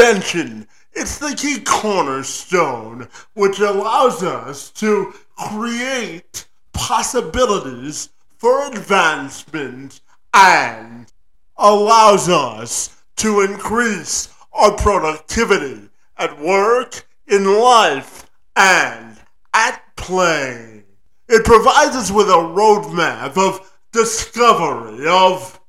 invention. It's the key cornerstone which allows us to create possibilities for advancement and allows us to increase our productivity at work, in life, and at play. It provides us with a roadmap of discovery, of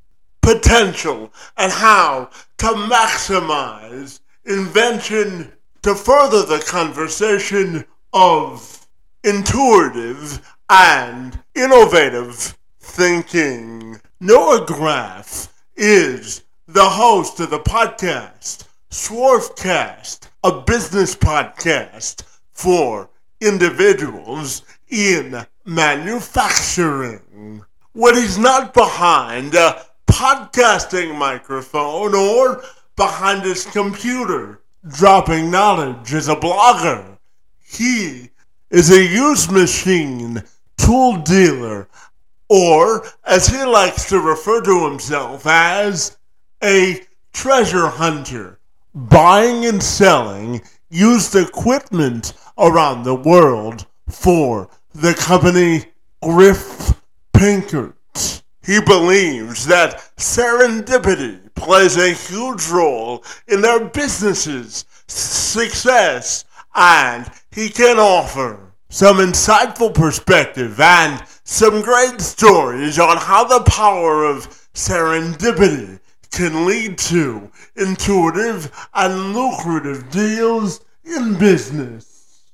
potential, and how to maximize invention to further the conversation of intuitive and innovative thinking. Noah Graff is the host of the podcast, Swarfcast, a business podcast for individuals in manufacturing. When he's not behind a podcasting microphone or behind his computer, dropping knowledge as a blogger. He is a used machine tool dealer, or as he likes to refer to himself as a treasure hunter, buying and selling used equipment around the world for the company Graff Pinkert. He believes that serendipity plays a huge role in their businesses' success, and he can offer some insightful perspective and some great stories on how the power of serendipity can lead to intuitive and lucrative deals in business,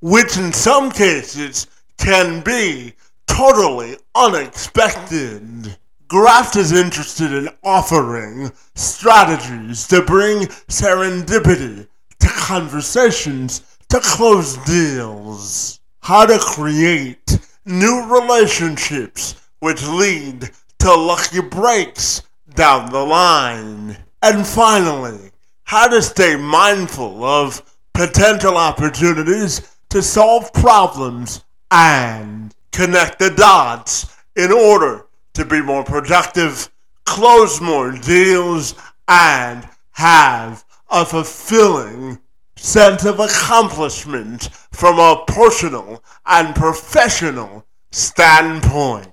which in some cases can be totally unexpected. Graff is interested in offering strategies to bring serendipity to conversations to close deals. How to create new relationships which lead to lucky breaks down the line. And finally, how to stay mindful of potential opportunities to solve problems and connect the dots in order to be more productive, close more deals, and have a fulfilling sense of accomplishment from a personal and professional standpoint.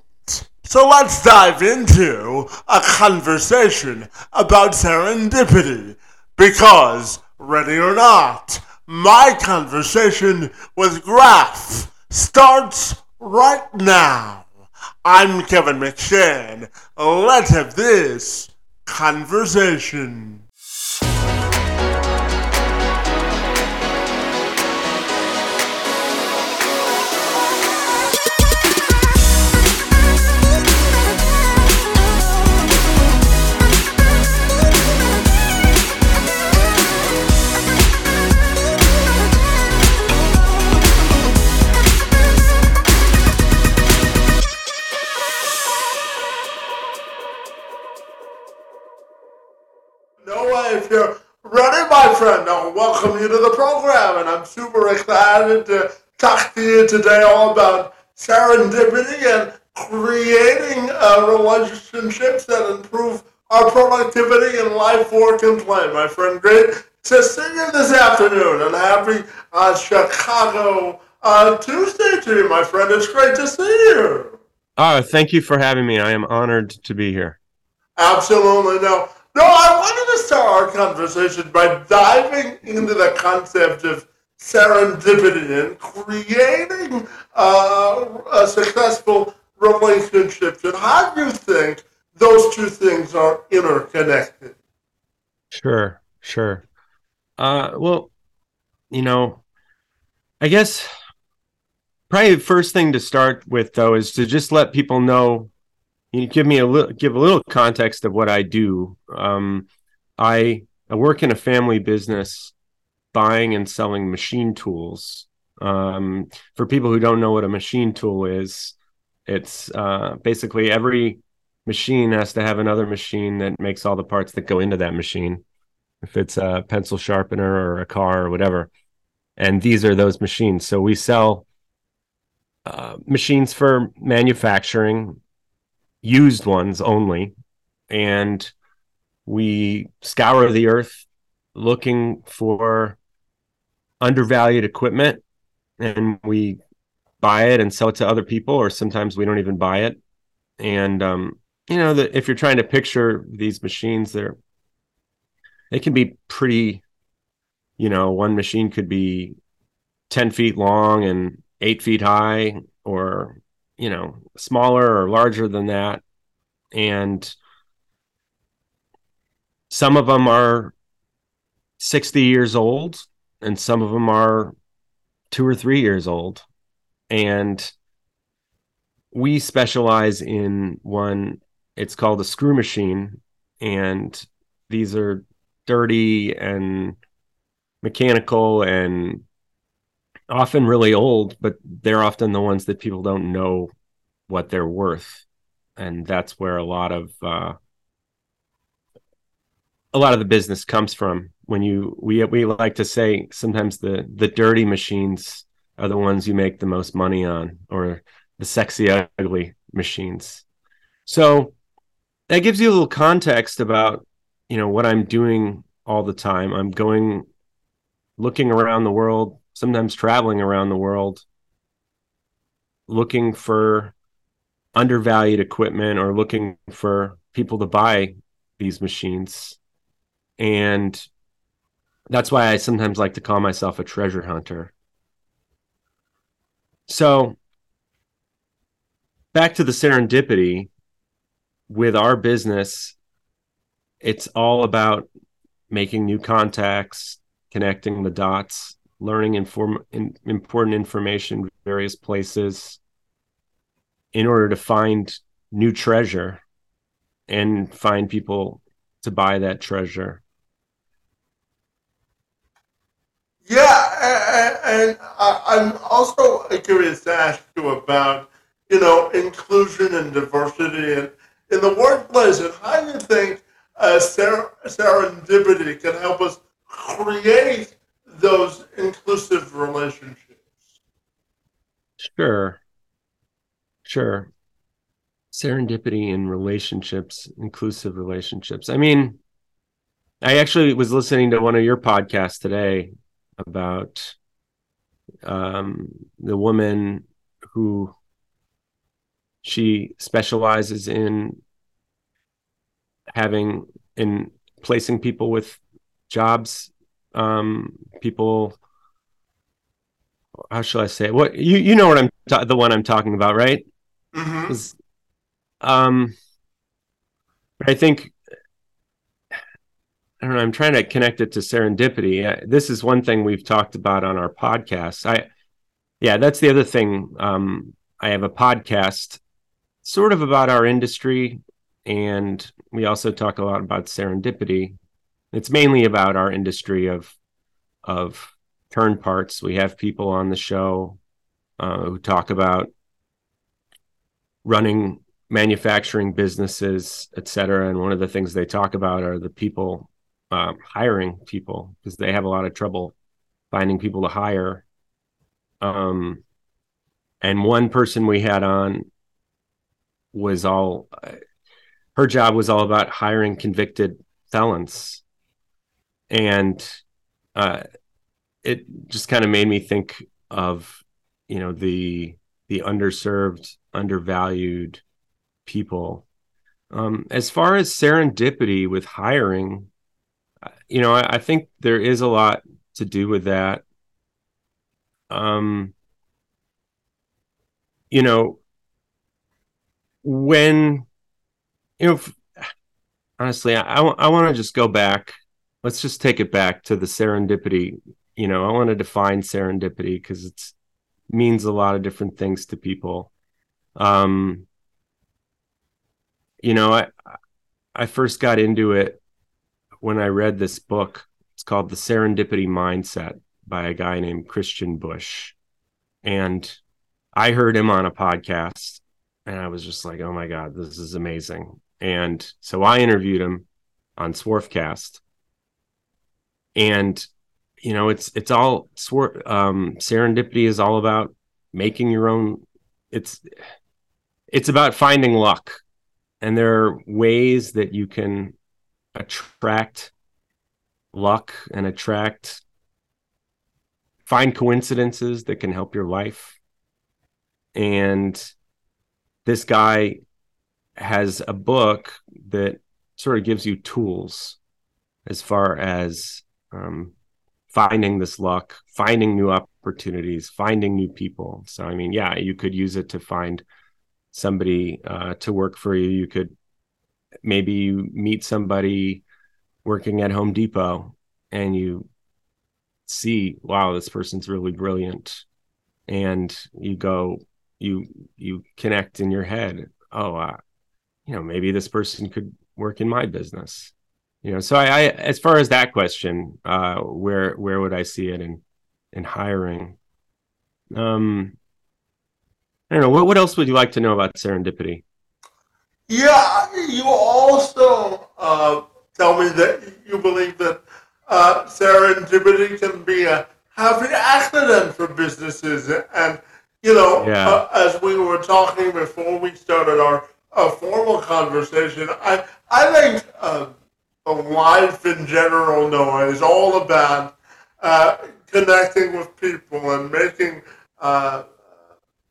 So let's dive into a conversation about serendipity because, ready or not, my conversation with Graff starts right now. I'm Kevin McShane. Let's have this conversation. If you're ready, my friend, I'll welcome you to the program. And I'm super excited to talk to you today all about serendipity and creating uh, relationships that improve our productivity in life, work, and play. My friend, great to see you this afternoon. And happy uh, Chicago uh, Tuesday to you, my friend. It's great to see you. Oh, thank you for having me. I am honored to be here. Absolutely. No, no, I wanted to start our conversation by diving into the concept of serendipity and creating uh, a successful relationship. And how do you think those two things are interconnected? Sure, sure. Uh, well, you know, I guess probably the first thing to start with though is to just let people know you give me a little give a little context of what I do. Um, I I work in a family business, buying and selling machine tools. Um, for people who don't know what a machine tool is, it's uh, basically every machine has to have another machine that makes all the parts that go into that machine. If it's a pencil sharpener or a car or whatever, and these are those machines. So we sell uh, machines for manufacturing used ones only, and we scour the earth looking for undervalued equipment and we buy it and sell it to other people or sometimes we don't even buy it. And um, you know that if you're trying to picture these machines they're they can be pretty you know one machine could be 10 feet long and 8 feet high or you know smaller or larger than that. And some of them are 60 years old and some of them are 2 or 3 years old. And we specialize in one it's called a screw machine. And these are dirty and mechanical and often really old but they're often the ones that people don't know what they're worth. And that's where a lot of uh, a lot of the business comes from. When you we we like to say sometimes the the dirty machines are the ones you make the most money on or the sexy ugly machines. So that gives you a little context about you know what i'm doing all the time. I'm going looking around the world sometimes traveling around the world looking for undervalued equipment or looking for people to buy these machines. And that's why i sometimes like to call myself a treasure hunter. So back to the serendipity with our business, it's all about making new contacts, connecting the dots, learning inform in, important information in various places in order to find new treasure and find people to buy that treasure. Yeah, and, and I'm also curious to ask you about, you know, inclusion and diversity and in the workplace, and how do you think uh, ser- serendipity can help us create those inclusive relationships? Sure. Sure. Serendipity in relationships, inclusive relationships. I mean, I actually was listening to one of your podcasts today about um, the woman who she specializes in having in placing people with jobs um people how shall i say it? what you you know what i'm ta- the one i'm talking about right mm-hmm. um i think I don't know. I'm trying to connect it to serendipity. this is one thing we've talked about on our podcast. I, yeah, that's the other thing. Um, I have a podcast sort of about our industry, and we also talk a lot about serendipity. It's mainly about our industry of of turn parts. We have people on the show uh, who talk about running manufacturing businesses, et cetera. And one of the things they talk about are the people um, hiring people because they have a lot of trouble finding people to hire. Um, and one person we had on was all her job was all about hiring convicted felons and uh, it just kind of made me think of you know the the underserved undervalued people. Um, as far as serendipity with hiring you know I, I, think there is a lot to do with that. Um you know when you know honestly i, I want to just go back let's just take it back to the serendipity. You know i want to define serendipity because it's means a lot of different things to people. Um you know i i first got into it when i read this book. It's called the serendipity mindset by a guy named Christian Busch. And i heard him on a podcast and I was just like, "Oh my god, this is amazing!" And so I interviewed him on Swarfcast, and you know, it's it's all um, serendipity is all about making your own. It's it's about finding luck, and there are ways that you can attract luck and attract find coincidences that can help your life and this guy has a book that sort of gives you tools as far as um, finding this luck, finding new opportunities, finding new people. So, I mean, yeah, you could use it to find somebody uh, to work for you. You could maybe you meet somebody working at Home Depot and you see, wow, this person's really brilliant. And you go, you you connect in your head oh uh, you know maybe this person could work in my business you know so I, I as far as that question uh where where would i see it in in hiring um i don't know what, what else would you like to know about serendipity yeah you also uh tell me that you believe that uh serendipity can be a happy accident for businesses and you know, yeah. uh, as we were talking before we started our, our formal conversation, I I think uh, life in general, Noah, is all about uh, connecting with people and making uh,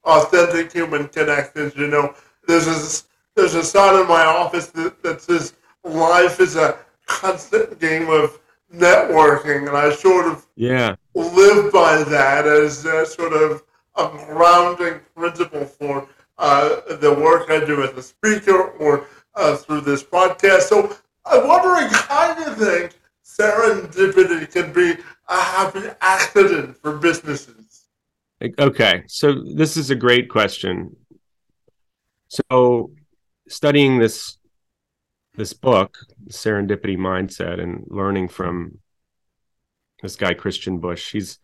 authentic human connections. You know, there's a, there's a sign in my office that, that says life is a constant game of networking, and I sort of yeah live by that as uh, sort of a grounding principle for uh, the work I do as a speaker or uh, through this podcast. So I'm wondering how you think serendipity can be a happy accident for businesses? Okay, so this is a great question. So studying this this book, Serendipity Mindset, and learning from this guy Christian Busch, he's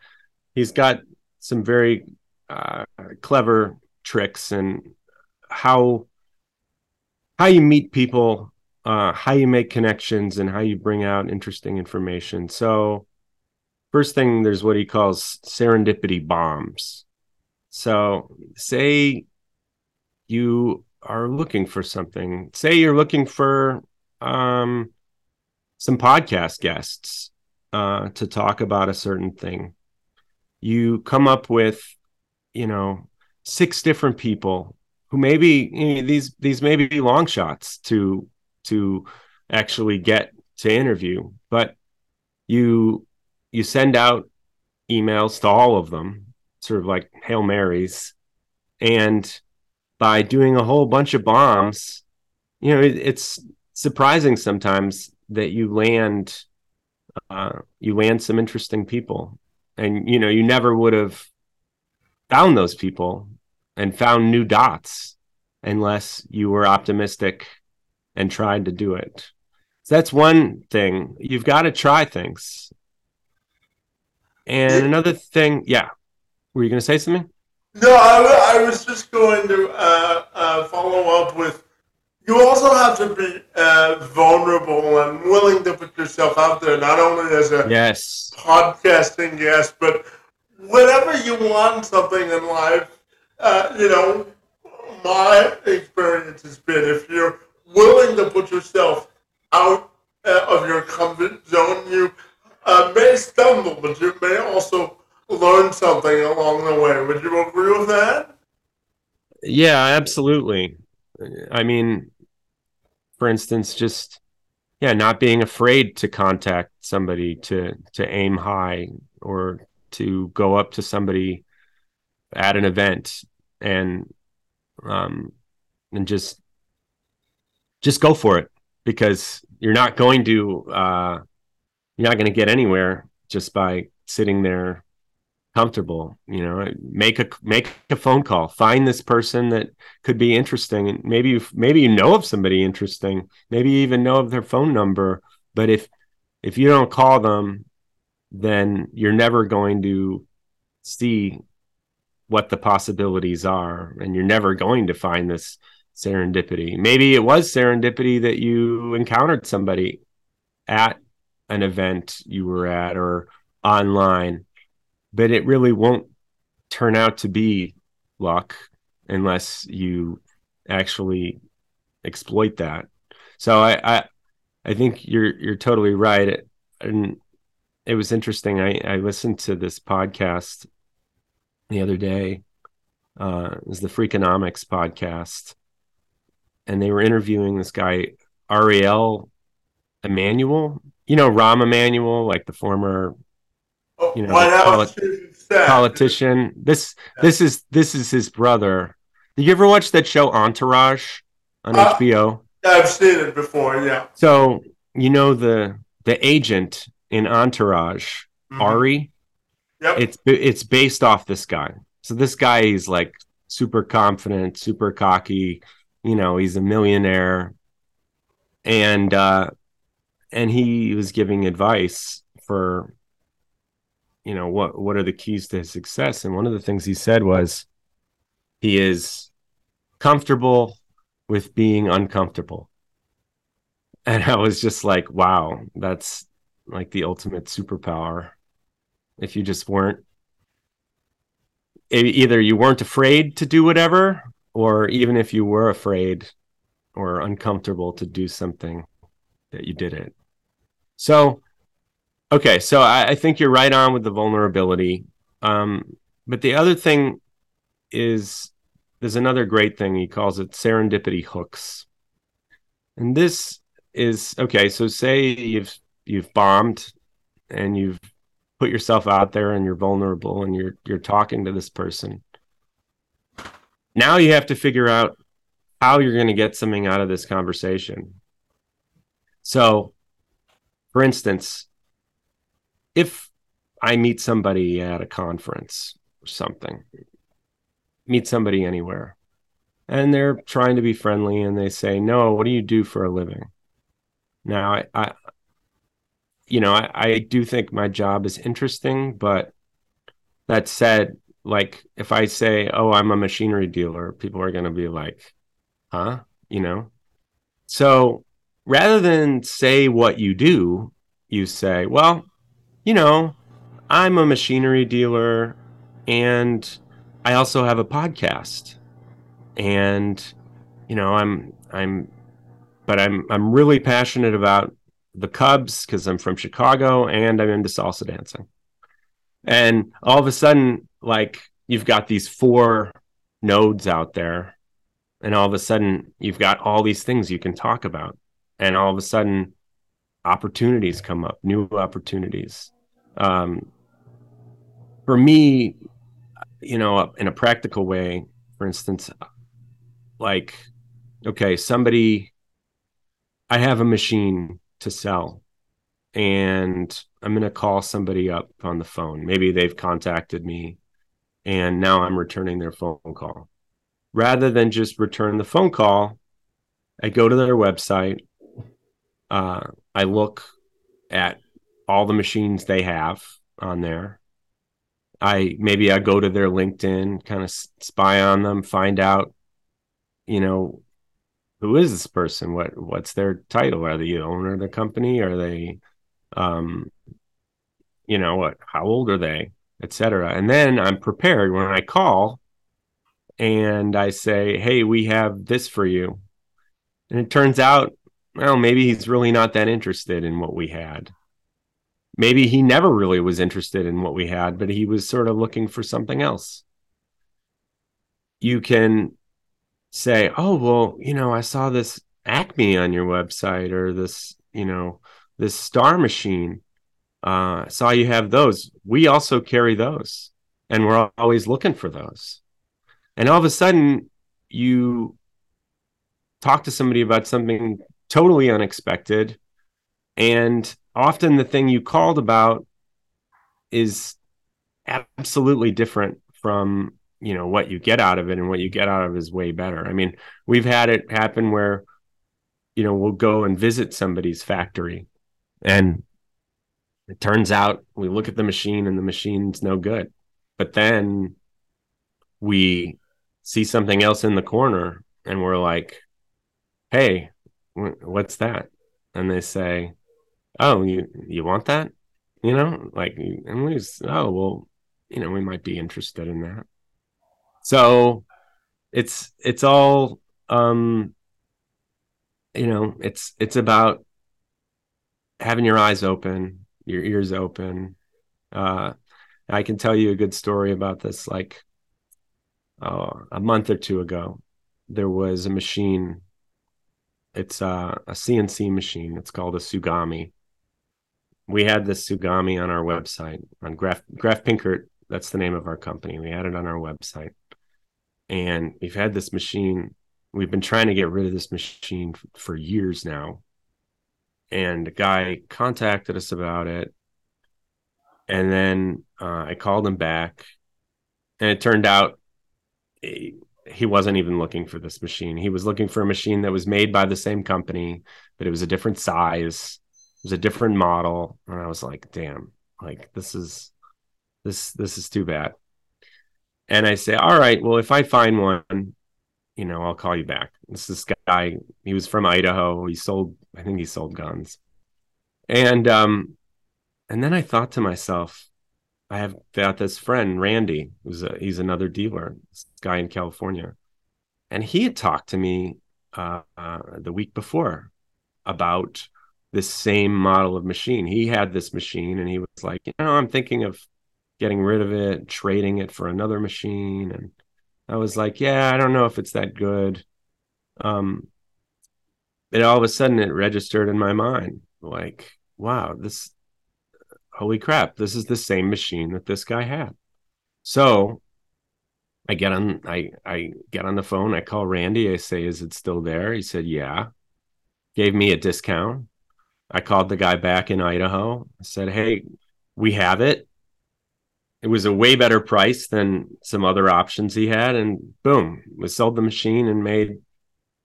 he's got some very uh, clever tricks and how how you meet people, uh, how you make connections, and how you bring out interesting information. So, first thing, there's what he calls serendipity bombs. So, say you are looking for something. Say you're looking for um, some podcast guests uh, to talk about a certain thing. You come up with you know six different people who maybe you know, these these may be long shots to to actually get to interview but you you send out emails to all of them sort of like hail marys and by doing a whole bunch of bombs you know it, it's surprising sometimes that you land uh, you land some interesting people. And you know you never would have found those people and found new dots unless you were optimistic and tried to do it. So that's one thing. You've got to try things. And another thing, yeah. Were you going to say something? No, I, I was just going to uh, uh, follow up with you also have to be uh, vulnerable and willing to put yourself out there, not only as a yes podcasting guest, but whenever you want something in life, uh, you know, my experience has been if you're willing to put yourself out uh, of your comfort zone, you uh, may stumble, but you may also learn something along the way. Would you agree with that? Yeah, absolutely. I mean, for instance, just yeah, not being afraid to contact somebody to to aim high or to go up to somebody at an event and um and just just go for it because you're not going to uh you're not going to get anywhere just by sitting there comfortable you know? Make a make a phone call. Find this person that could be interesting. And maybe you maybe you know of somebody interesting. Maybe you even know of their phone number. But if if you don't call them then you're never going to see what the possibilities are. And you're never going to find this serendipity maybe it was serendipity that you encountered somebody at an event you were at or online but it really won't turn out to be luck unless you actually exploit that so i i, I think you're you're totally right and it was interesting. I, I listened to this podcast the other day. Uh, it was the Freakonomics podcast, and they were interviewing this guy Ariel Emanuel. You know Rahm Emanuel, like the former, Oh, you know, what poli- else did you say? politician. This this is this is his brother. Did you ever watch that show Entourage on Uh, HBO? I've seen it before, yeah. So you know the the agent in Entourage, Mhm. Ari. Yep. It's it's based off this guy. So this guy is like super confident, super cocky. You know, he's a millionaire, and uh, and he was giving advice for you know what what are the keys to his success? And one of the things he said was he is comfortable with being uncomfortable. And i was just like wow that's like the ultimate superpower. If you just weren't either you weren't afraid to do whatever or even if you were afraid or uncomfortable to do something that you did it so okay so I, I think you're right on with the vulnerability. Um but the other thing is there's another great thing. He calls it serendipity hooks. And this is okay so say you've you've bombed and you've put yourself out there and you're vulnerable and you're you're talking to this person now you have to figure out how you're going to get something out of this conversation. So for instance if i meet somebody at a conference or something meet somebody anywhere and they're trying to be friendly and they say no what do you do for a living? Now i, I you know I, I do think my job is interesting but that said like if i say oh i'm a machinery dealer people are going to be like huh? You know? So rather than say what you do you say well you know i'm a machinery dealer and i also have a podcast and you know i'm i'm but i'm i'm really passionate about the cubs because i'm from chicago and i'm into salsa dancing. And all of a sudden like you've got these four nodes out there and all of a sudden you've got all these things you can talk about and all of a sudden opportunities come up new opportunities. Um, for me you know in a practical way for instance like okay somebody i have a machine to sell and i'm going to call somebody up on the phone. Maybe they've contacted me and now i'm returning their phone call. Rather than just return the phone call i go to their website. Uh, i look at all the machines they have on there. I maybe i go to their linkedin kind of spy on them find out you know who is this person? What what's their title? Are they the owner of the company? Are they um you know what how old are they etc and then i'm prepared when i call and i say hey we have this for you. And it turns out well maybe he's really not that interested in what we had. Maybe he never really was interested in what we had but he was sort of looking for something else. You can say oh well you know i saw this acme on your website or this you know this star machine uh saw you have those. We also carry those and we're always looking for those. And all of a sudden you talk to somebody about something totally unexpected and often the thing you called about is absolutely different from you know what you get out of it and what you get out of it is way better. I mean we've had it happen where you know we'll go and visit somebody's factory and it turns out we look at the machine and the machine's no good. But then we see something else in the corner and we're like hey what's that? And they say oh you you want that? You know like and we just, oh well you know we might be interested in that. So it's it's all um you know it's it's about having your eyes open your ears open. Uh, I can tell you a good story about this. Like uh, a month or two ago, there was a machine. It's uh, a CNC machine. It's called a Tsugami. We had this Tsugami on our website on Graff Graff Pinkert. That's the name of our company. We had it on our website, and we've had this machine. We've been trying to get rid of this machine for years now. And a guy contacted us about it, and then uh, I called him back, and it turned out he, he wasn't even looking for this machine. He was looking for a machine that was made by the same company, but it was a different size, it was a different model, and I was like, "Damn, like this is this this is too bad." And I say, "All right, well, if I find one, you know, I'll call you back." This this guy, he was from Idaho. He sold, I think he sold guns, and um, and then I thought to myself, I have got this friend, Randy, who's a, he's another dealer, this guy in California. And he had talked to me uh, uh, the week before about this same model of machine. He had this machine and he was like, you know, I'm thinking of getting rid of it, trading it for another machine. And I was like, yeah, I don't know if it's that good. Um, it all of a sudden it registered in my mind like, wow, this holy crap, this is the same machine that this guy had. So I get on I I get on the phone, I call Randy, I say, Is it still there? He said, Yeah. Gave me a discount. I called the guy back in Idaho. I said, Hey, we have it. It was a way better price than some other options he had. And boom, we sold the machine and made,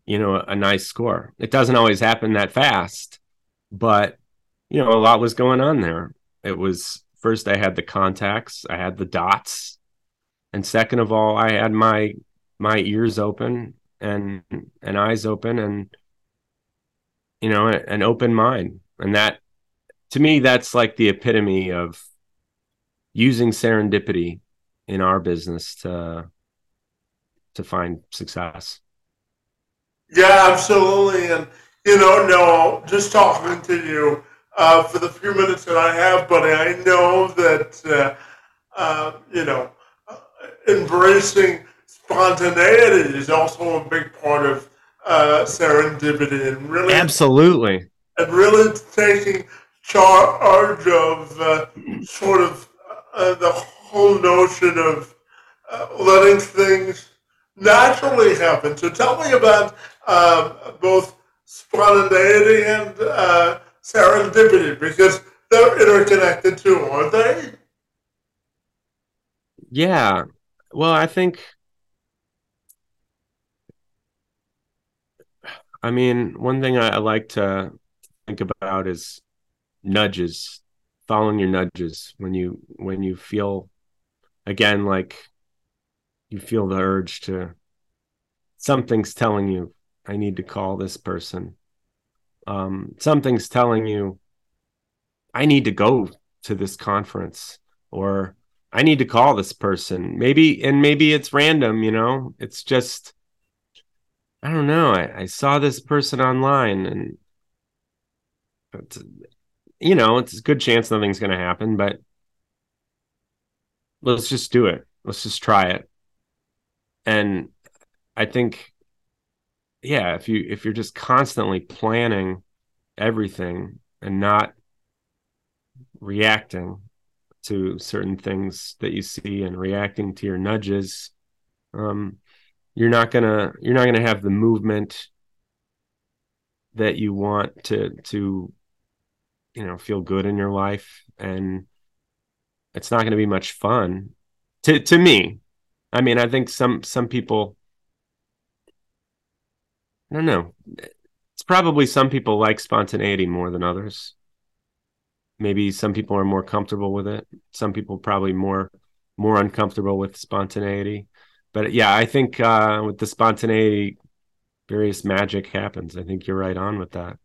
you know, a, a nice score. It doesn't always happen that fast, but you know, a lot was going on there. It was first I had the contacts, I had the dots, and second of all, I had my my ears open and and eyes open and you know an open mind and that to me that's like the epitome of using serendipity in our business to to find success yeah absolutely and you know no just talking to you uh, for the few minutes that I have, buddy. I know that, uh, uh, you know, embracing spontaneity is also a big part of uh, serendipity and really. Absolutely. And really taking charge of uh, sort of Uh, the whole notion of uh, letting things naturally happen. So tell me about um, both spontaneity and uh, serendipity because they're interconnected too, aren't they? Yeah. Well, I think I mean, one thing I, I like to think about is nudges, following your nudges when you when you feel again like you feel the urge to something's telling you I need to call this person. Um, something's telling you i need to go to this conference or i need to call this person. Maybe and maybe it's random you know? It's just i don't know. I, I saw this person online and you know it's a good chance nothing's going to happen but let's just do it. Let's just try it. And i think yeah, if you if you're just constantly planning everything and not reacting to certain things that you see and reacting to your nudges, um, you're not gonna you're not gonna have the movement that you want to to you know feel good in your life and it's not going to be much fun to to me i mean i think some some people I don't know. It's probably some people like spontaneity more than others. Maybe some people are more comfortable with it. Some people probably more more uncomfortable with spontaneity. But yeah, I think uh, with the spontaneity, various magic happens. I think you're right on with that.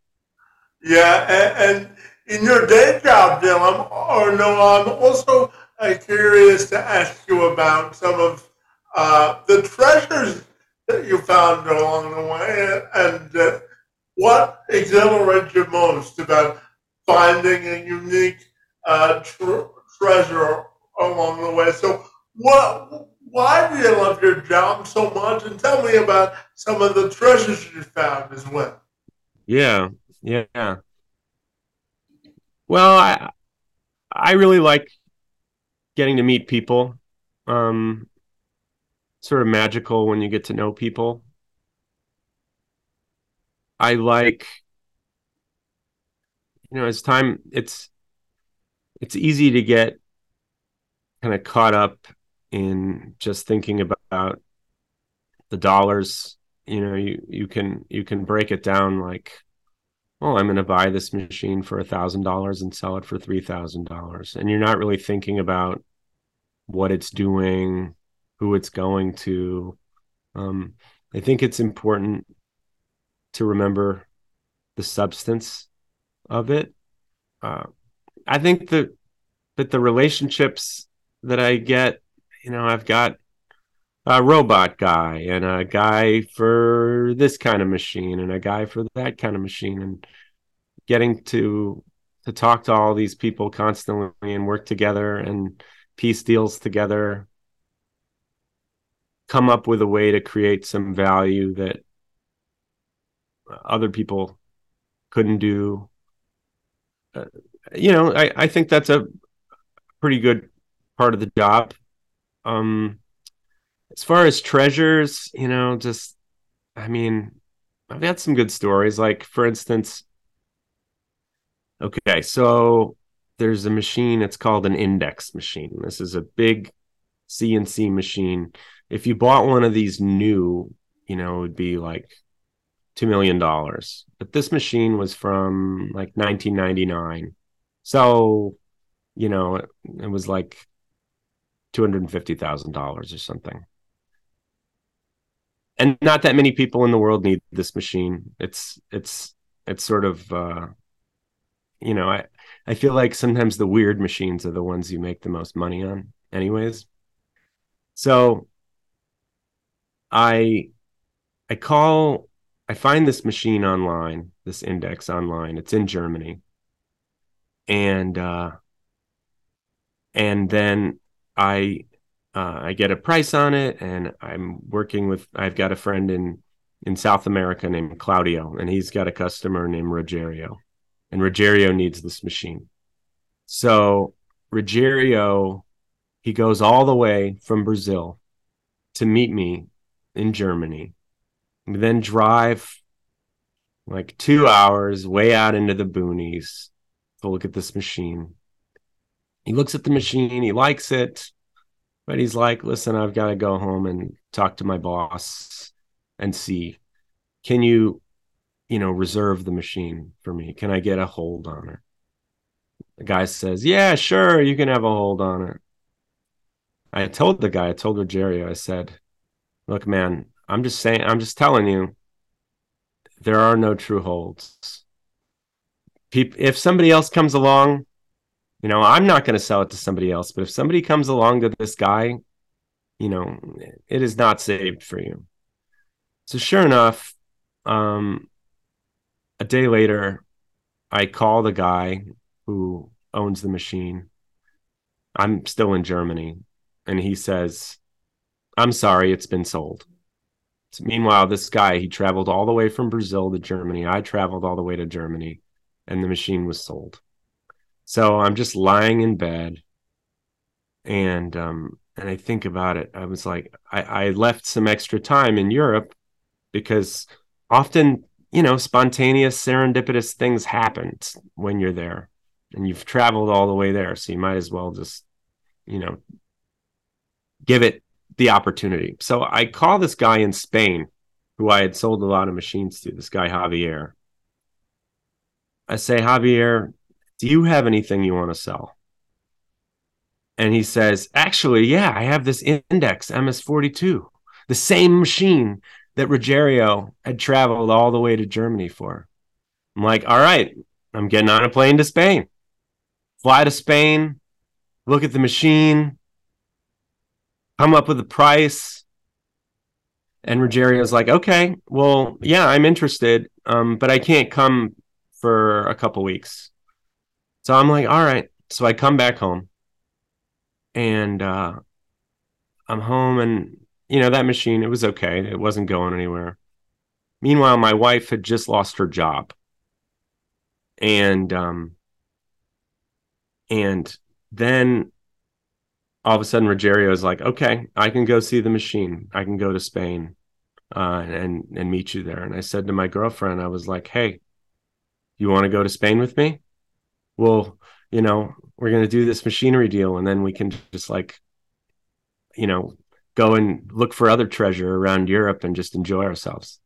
Yeah, and, and in your day job, Dylan, or no, I'm also uh, curious to ask you about some of uh, the treasures that you found along the way, and uh, what exhilarates you most about finding a unique uh, tr- treasure along the way. So, what? Why do you love your job so much? And tell me about some of the treasures you found as well. Yeah, yeah. Well, I I really like getting to meet people. Um, sort of magical when you get to know people. I like, you know, as time it's it's easy to get kind of caught up in just thinking about the dollars. You know, you you can you can break it down like, oh, I'm going to buy this machine for a thousand dollars and sell it for three thousand dollars, and you're not really thinking about what it's doing, who it's going to. Um, I think it's important to remember the substance of it. Uh, I think that that the relationships that I get, you know, I've got a robot guy and a guy for this kind of machine and a guy for that kind of machine and getting to to talk to all these people constantly and work together and piece deals together come up with a way to create some value that other people couldn't do. Uh, you know, I, I think that's a pretty good part of the job. Um, as far as treasures, you know, just, I mean, I've had some good stories. Like, for instance, okay, so there's a machine, it's called an index machine. This is a big CNC machine if you bought one of these new, you know, it would be like two million dollars. But this machine was from like 1999, so you know, it, it was like two hundred and fifty thousand dollars or something. And not that many people in the world need this machine. It's it's it's sort of uh, you know, I I feel like sometimes the weird machines are the ones you make the most money on, anyways. So I I call I find this machine online, this index online. It's in Germany. And uh and then I uh, I get a price on it and I'm working with I've got a friend in in South America named Claudio and he's got a customer named Rogerio and Rogerio needs this machine. So Rogerio he goes all the way from Brazil to meet me in Germany, then drive like two hours way out into the boonies to look at this machine. He looks at the machine, he likes it, but he's like, listen, I've got to go home and talk to my boss and see, can you, you know, reserve the machine for me? Can I get a hold on it? The guy says, yeah, sure, you can have a hold on it. I told the guy, I told Rogerio, I said, look, man, I'm just saying, I'm just telling you, there are no true holds. if somebody else comes along, you know, I'm not going to sell it to somebody else, but if somebody comes along to this guy, you know, it is not saved for you. So sure enough, um, a day later, I call the guy who owns the machine. I'm still in Germany, and he says, I'm sorry, it's been sold. So meanwhile, this guy, he traveled all the way from Brazil to Germany. I traveled all the way to Germany, and the machine was sold. So I'm just lying in bed, and um, and I think about it. I was like, I, I left some extra time in Europe because often, you know, spontaneous, serendipitous things happen when you're there, and you've traveled all the way there, so you might as well just, you know, give it the opportunity. So I call this guy in Spain who I had sold a lot of machines to, this guy Javier. I say, Javier, do you have anything you want to sell? And he says, Actually, yeah, I have this index MS42, the same machine that Rogerio had traveled all the way to Germany for. I'm like, All right, I'm getting on a plane to Spain. Fly to Spain, look at the machine, come up with a price. And Rogerio's like, okay, well, yeah, I'm interested, um, but I can't come for a couple weeks. So I'm like, all right. so I come back home. And uh, I'm home and you know that machine it was okay. It wasn't going anywhere. Meanwhile my wife had just lost her job. And um and then all of a sudden Rogerio is like okay I can go see the machine. I can go to Spain uh and and meet you there. And I said to my girlfriend I was like hey you want to go to Spain with me well you know we're going to do this machinery deal and then we can just like you know go and look for other treasure around Europe and just enjoy ourselves.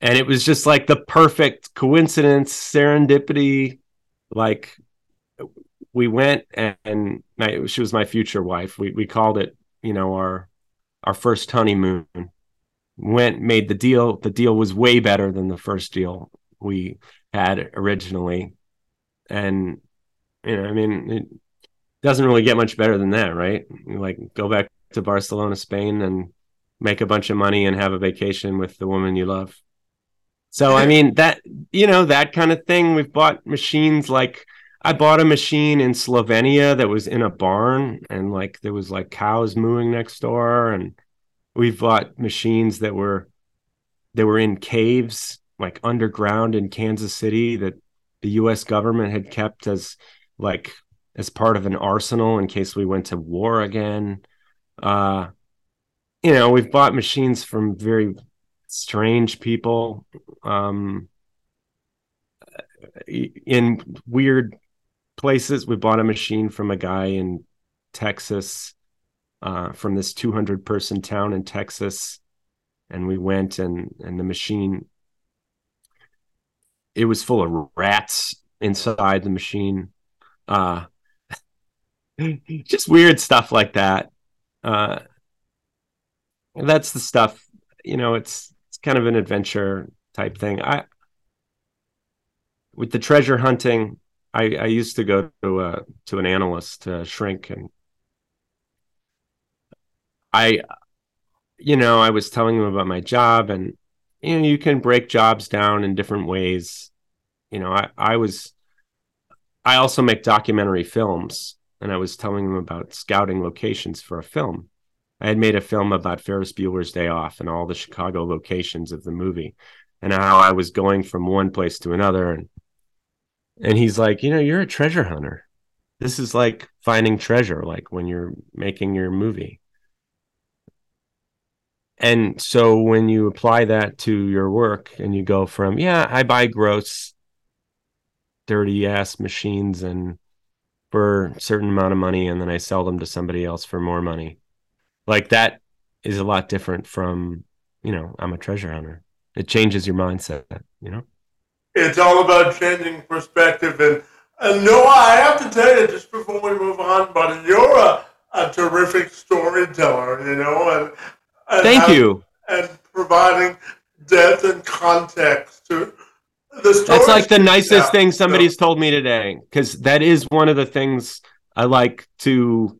And it was just like the perfect coincidence, serendipity. Like we went and, and my, she was my future wife. We we called it, you know, our our first honeymoon. Went made the deal. The deal was way better than the first deal we had originally, and you know, I mean, it doesn't really get much better than that, right? Like go back to Barcelona, Spain, and make a bunch of money and have a vacation with the woman you love. So I mean that you know that kind of thing. We've bought machines like I bought a machine in Slovenia that was in a barn and like there was like cows mooing next door and we've bought machines that were that were in caves like underground in Kansas City that the US government had kept as like as part of an arsenal in case we went to war again. Uh, you know, we've bought machines from very strange people um, in weird places. We bought a machine from a guy in Texas, uh, from this 200 person town in Texas, and we went and and the machine. It was full of rats inside the machine. Uh, just weird stuff like that uh, that's the stuff. You know, it's it's kind of an adventure type thing. I with the treasure hunting, I, I used to go to a, to an analyst to shrink, and I, you know, I was telling him about my job, and you know, you can break jobs down in different ways. You know, I I was, I also make documentary films, and I was telling him about scouting locations for a film. I had made a film about Ferris Bueller's Day Off and all the Chicago locations of the movie and how I was going from one place to another and and he's like, "You know, you're a treasure hunter. This is like finding treasure like when you're making your movie." And so when you apply that to your work and you go from, yeah, I buy gross dirty ass machines and for a certain amount of money and then I sell them to somebody else for more money. Like that is a lot different from, you know, I'm a treasure hunter. It changes your mindset, you know? It's all about changing perspective. And, and Noah, I have to tell you, just before we move on, buddy, you're a, a terrific storyteller, you know? And Thank have, you. And providing depth and context to the story. that's like the nicest yeah, thing somebody's told me today because that is one of the things I like to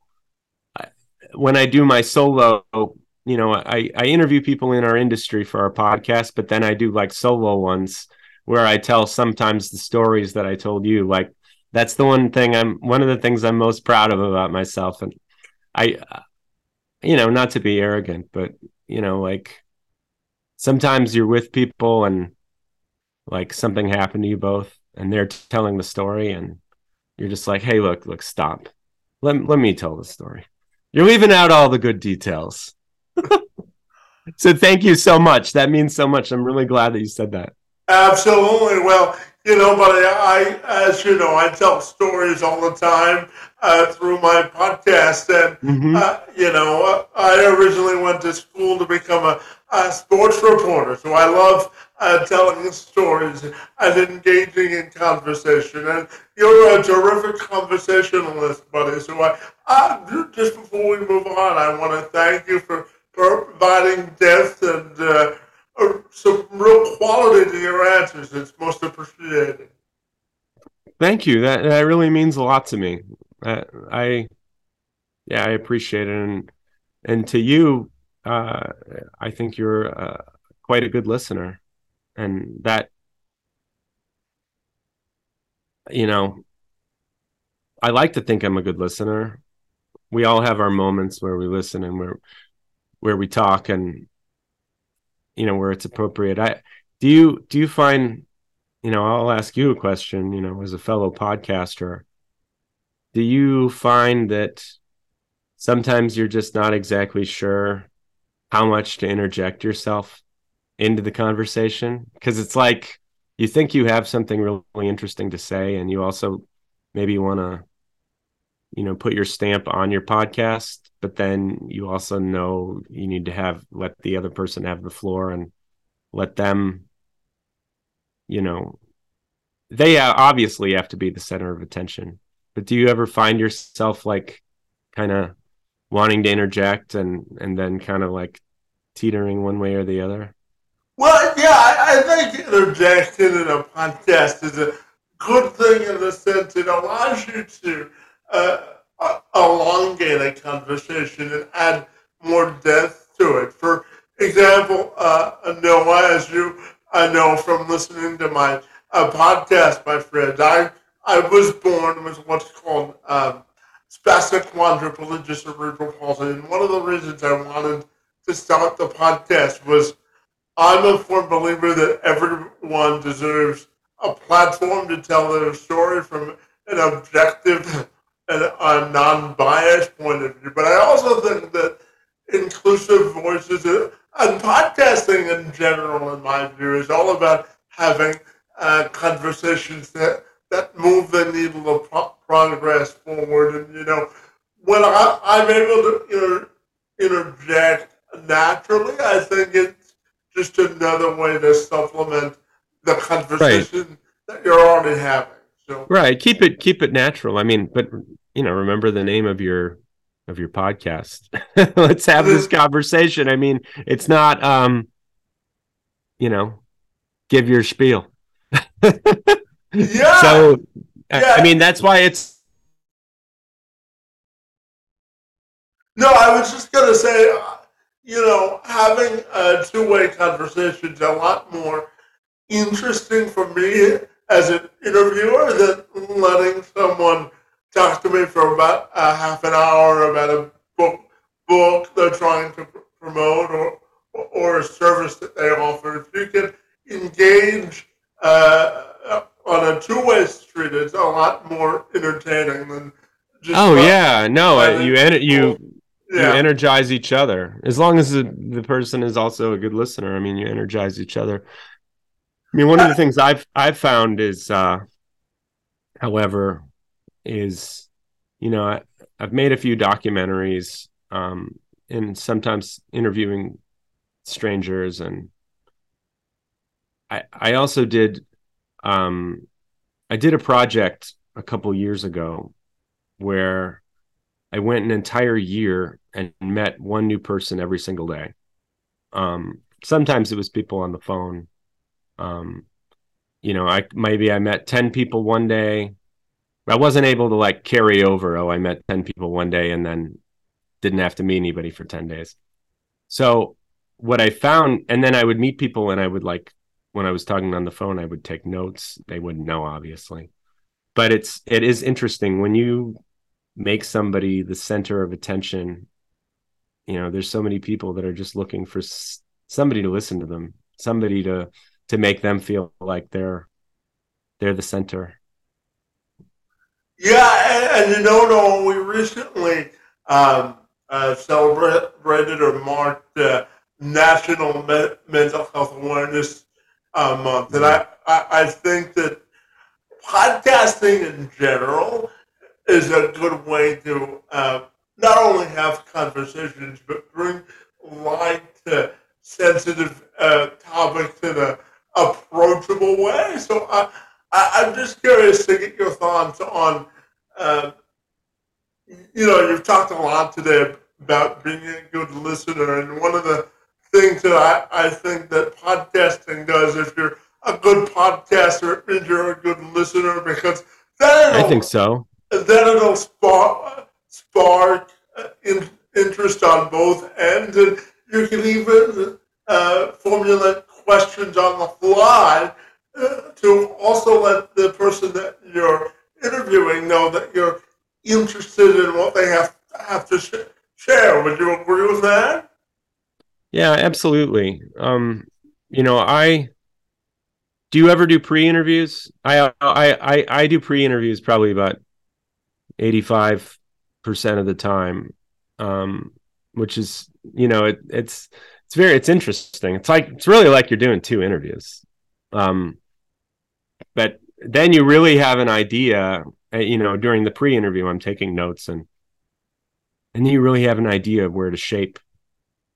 when I do my solo. You know, I I interview people in our industry for our podcast, but then I do like solo ones where I tell sometimes the stories that I told you. Like that's the one thing I'm one of the things I'm most proud of about myself, and I, you know, not to be arrogant, but you know, like sometimes you're with people and like something happened to you both and they're telling the story and you're just like hey look look stop. Let, let me tell the story. You're leaving out all the good details. So thank you so much. That means so much. I'm really glad that you said that. Absolutely. Well you know but i, as you know i tell stories all the time uh, through my podcast and mm-hmm. uh, you know i originally went to school to become a, a sports reporter so i love uh, telling stories and engaging in conversation. And you're a terrific conversationalist, buddy. So I, I just before we move on, I want to thank you for, for providing depth and uh, some real quality to your answers. It's most appreciated. Thank you. That that really means a lot to me. Uh, I, yeah, I appreciate it, and and to you, uh, I think you're uh, quite a good listener and that you know I like to think I'm a good listener. We all have our moments where we listen and where where we talk and you know where it's appropriate. I do you do you find you know I'll ask you a question. You know, as a fellow podcaster, do you find that sometimes you're just not exactly sure how much to interject yourself into the conversation because it's like you think you have something really interesting to say and you also maybe want to you know put your stamp on your podcast but then you also know you need to have let the other person have the floor and let them you know they uh, obviously have to be the center of attention. But do you ever find yourself like kind of wanting to interject and and then kind of like teetering one way or the other? Well yeah i, I think interjection in a podcast is a good thing in the sense it allows you to uh, elongate a conversation and add more depth to it. For example, uh, Noah, as you I know from listening to my uh, podcast, my friend, I I was born with what's called um, spastic quadriplegia cerebral palsy, and one of the reasons I wanted to start the podcast was I'm a firm believer that everyone deserves a platform to tell their story from an objective a non-biased point of view. But I also think that inclusive voices and podcasting in general, in my view, is all about having uh, conversations that that move the needle of pro- progress forward. And you know, when I, I'm able to inter- interject naturally, I think it's just another way to supplement the conversation right. that you're already having. So. Right. Keep it keep it natural. I mean, but you know, remember the name of your of your podcast. Let's have this conversation. I mean, it's not um you know, give your spiel. yeah. So yeah. I mean, that's why it's No, I was just going to say you know, having a two-way conversation is a lot more interesting for me as an interviewer than letting someone talk to me for about a half an hour about a book book they're trying to promote or or a service that they offer. If you can engage uh, on a two-way street, it's a lot more entertaining than. Just oh yeah, no, uh, you you yeah. you energize each other as long as the, the person is also a good listener. I mean, you energize each other. I mean, one of the things I've I've found is, uh, however, is you know I, have made a few documentaries um, and sometimes interviewing strangers, and I I also did um, I did a project a couple years ago where I went an entire year and met one new person every single day. Um, sometimes it was people on the phone um, you know, I maybe I met 10 people one day. I wasn't able to like carry over. Oh, I met 10 people one day and then didn't have to meet anybody for 10 days. So what I found, and then I would meet people and I would like, when I was talking on the phone, I would take notes. They wouldn't know, obviously. But it's, it is interesting when you make somebody the center of attention. You know, there's so many people that are just looking for somebody to listen to them, somebody to, to make them feel like they're they're the center. Yeah, and, and you know, no, we recently um, uh, celebrated or marked uh, National Me- Mental Health Awareness uh, Month, and I, I, I think that podcasting in general is a good way to uh, not only have conversations but bring light to sensitive uh, topics in a approachable way. So I, I, am just curious to get your thoughts on, uh, you know, you've talked a lot today about being a good listener, and one of the things that I, I think that podcasting does, if you're a good podcaster, means you're a good listener because then I think so. Then it'll spark spark uh, in, interest on both ends, and you can even uh, formulate questions on the fly uh, to also let the person that you're interviewing know that you're interested in what they have have to sh- share. Would you agree with that? Yeah, absolutely. Um, you know, I do you ever do pre-interviews? I I I I do pre-interviews probably about 85% of the time. Um, which is, you know, it it's it's very it's interesting. It's like it's really like you're doing two interviews. Um, but then you really have an idea, uh, you know, during the pre-interview I'm taking notes and and then you really have an idea of where to shape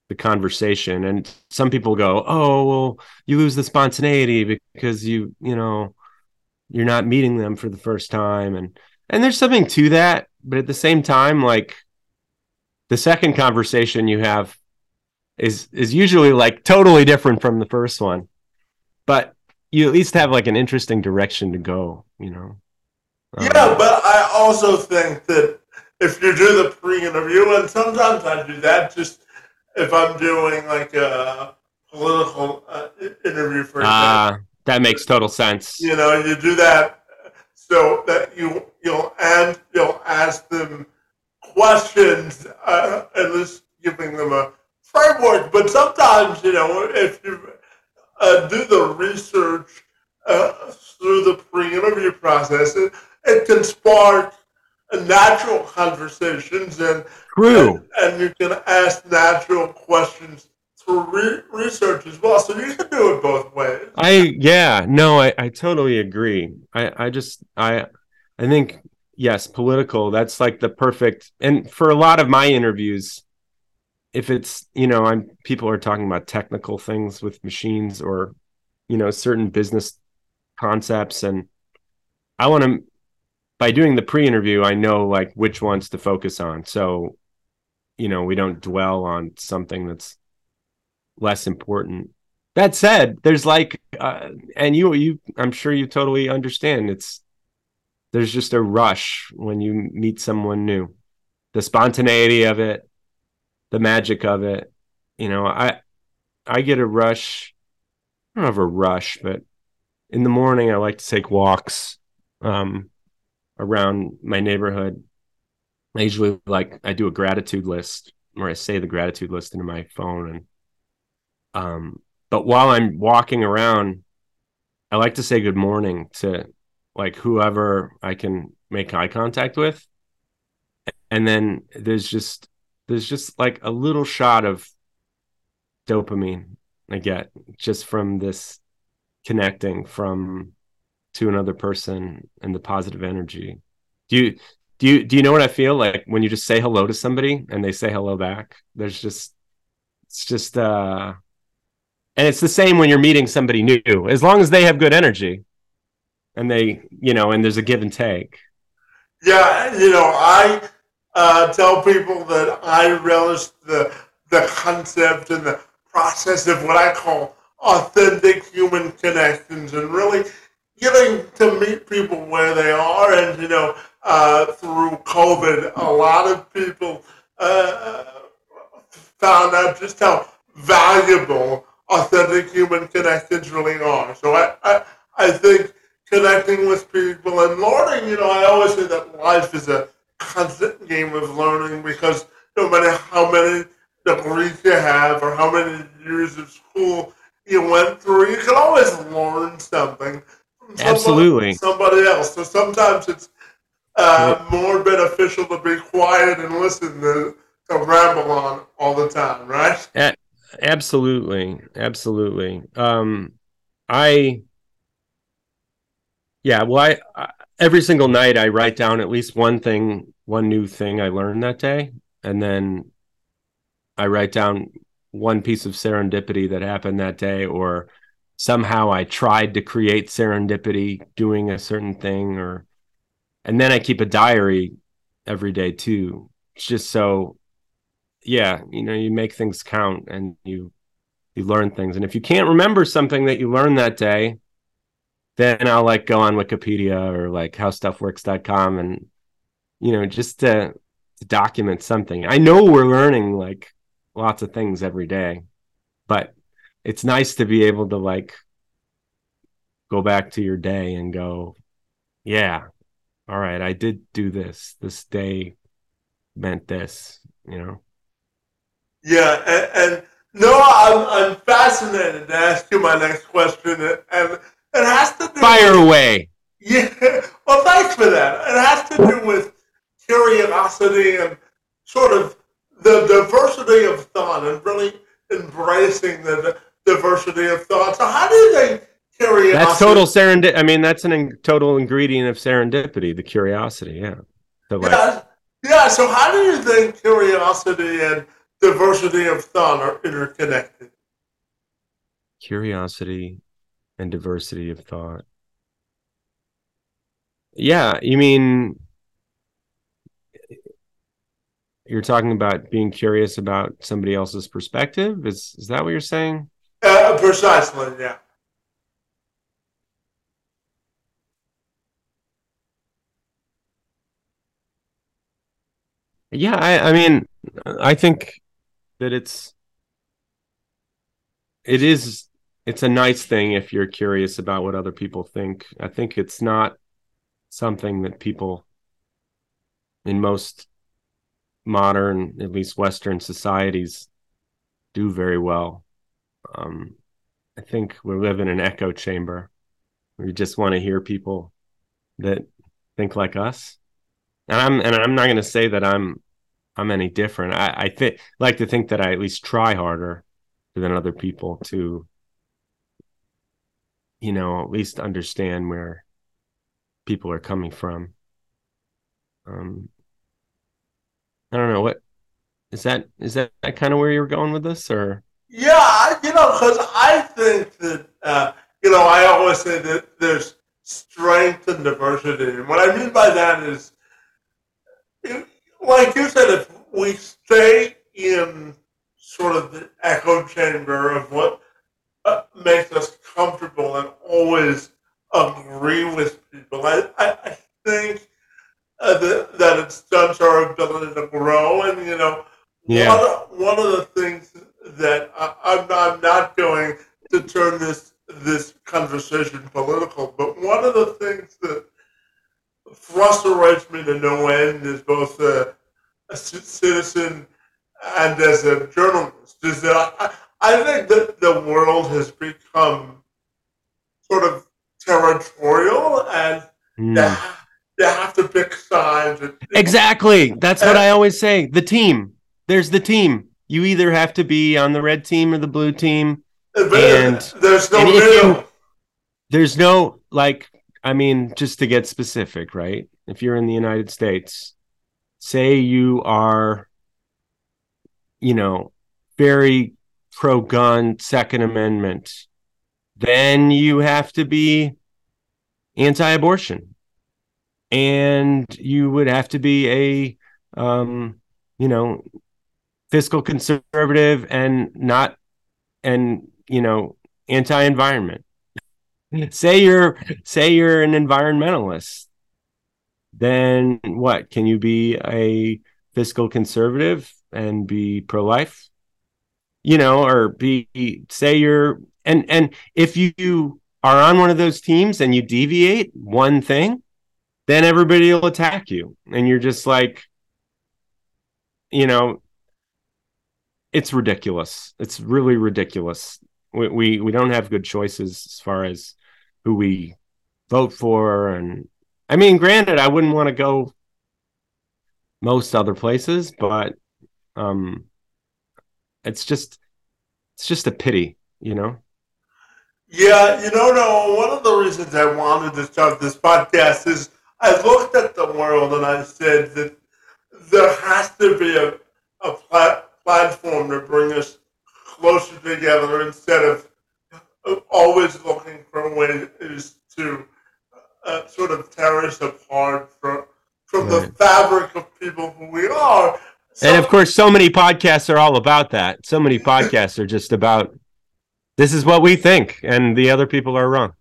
the conversation and some people go oh well you lose the spontaneity because you you know you're not meeting them for the first time and and there's something to that but at the same time like the second conversation you have is is usually like totally different from the first one but you at least have like an interesting direction to go you know um, yeah but i also think that if you do the pre-interview and sometimes i do that just if I'm doing like a political uh, interview, for ah, uh, that makes total sense. You know, you do that so that you you'll and you'll ask them questions, uh, at least giving them a framework. But sometimes, you know, if you uh, do the research uh, through the pre-interview process, it, it can spark natural conversations and True. And, and, you can ask natural questions through re- research as well. So you can do it both ways. I yeah, no, I, I totally agree. I, I just I I think yes, political, that's like the perfect and for a lot of my interviews, if it's you know, I'm people are talking about technical things with machines or you know, certain business concepts and I want to by doing the pre-interview, I know like which ones to focus on. So, you know, we don't dwell on something that's less important. That said, there's like, uh, and you, you, I'm sure you totally understand. It's there's just a rush when you meet someone new, the spontaneity of it, the magic of it. You know, I, I get a rush. I don't have a rush, but in the morning I like to take walks. Um, around my neighborhood. I usually like I do a gratitude list where I say the gratitude list into my phone and um but while I'm walking around I like to say good morning to like whoever I can make eye contact with. And then there's just there's just like a little shot of dopamine I get just from this connecting from to another person and the positive energy. Do you do you do you know what I feel like when you just say hello to somebody and they say hello back? There's just it's just uh and it's the same when you're meeting somebody new. As long as they have good energy and they, you know, and there's a give and take. Yeah, you know, I uh, tell people that I relish the the concept and the process of what I call authentic human connections and really getting to meet people where they are, and you know, uh, through COVID, a lot of people uh, found out just how valuable authentic human connections really are. So I, I, I think connecting with people and learning, you know, I always say that life is a constant game of learning because no matter how many degrees you have or how many years of school you went through, you can always learn something somebody, Absolutely. Somebody else. So sometimes it's uh, more beneficial to be quiet and listen to, to ramble on all the time, right? A- absolutely. Absolutely. Um, I, yeah, well, I, I, every single night I write down at least one thing, one new thing I learned that day. And then I write down one piece of serendipity that happened that day or somehow I tried to create serendipity doing a certain thing or and then I keep a diary every day too. It's just so yeah, you know, you make things count and you you learn things. And if you can't remember something that you learned that day, then I'll like go on Wikipedia or like howstuffworks.com and you know, just to, to document something. I know we're learning like lots of things every day, but it's nice to be able to like go back to your day and go, yeah, all right, I did do this. This day meant this, you know. Yeah, and, and no, I'm, I'm fascinated to ask you my next question, and it has to do fire with, away. Yeah, well, thanks for that. It has to do with curiosity and sort of the diversity of thought and really embracing the diversity of thought. So, how do you think curiosity? That's total serendipity. I mean, that's an in- total ingredient of serendipity. The curiosity, yeah. So, like, yeah, yeah. So, how do you think curiosity and diversity of thought are interconnected? Curiosity and diversity of thought. Yeah, you mean you're talking about being curious about somebody else's perspective? Is is that what you're saying? Uh, precisely, yeah. Yeah, I, I mean, I think that it's it is it's a nice thing if you're curious about what other people think. I think it's not something that people in most modern, at least Western societies, do very well. Um, I think we live in an echo chamber. We just want to hear people that think like us. And I'm and I'm not going to say that I'm I'm any different. I I think like to think that I at least try harder than other people to you know at least understand where people are coming from. Um, I don't know what is that. Is that, that kind of where you're going with this, or? Yeah, you know, because I think that uh, you know I always say that there's strength and diversity, and what I mean by that is, like you said, if we stay in sort of the echo chamber of what uh, makes us comfortable and always agree with people, I, I, I think uh, that, that it stunts our ability to grow. And, you know, yeah. one, of, one of the things that I, I'm, not, I'm not going to turn this this conversation political, but one of the things that frustrates me to no end is both a, a citizen and as a journalist is that I, I think that the world has become sort of territorial and mm you have to pick sides. Exactly. That's what I always say. The team. There's the team. You either have to be on the red team or the blue team. And there's no you, there's no like I mean, just to get specific, right? If you're in the United States, say you are, you know, very pro gun, Second Amendment, then you have to be anti abortion and you would have to be a um, you know fiscal conservative and not and you know anti-environment. Say you're say you're an environmentalist then what? Can you be a fiscal conservative and be pro-life? You know or be say you're and and if you are on one of those teams and you deviate one thing then everybody will attack you. And you're just like you know it's ridiculous. It's really ridiculous. We, we we don't have good choices as far as who we vote for. And i mean granted i wouldn't want to go most other places but um it's just it's just a pity you know? Yeah you know no one of the reasons i wanted to start this podcast is I looked at the world and I said that there has to be a, a plat- platform to bring us closer together instead of always looking for ways to uh, sort of tear us apart from from right. the fabric of people who we are. So, and of course, so many podcasts are all about that. So many podcasts are just about this is what we think, and the other people are wrong.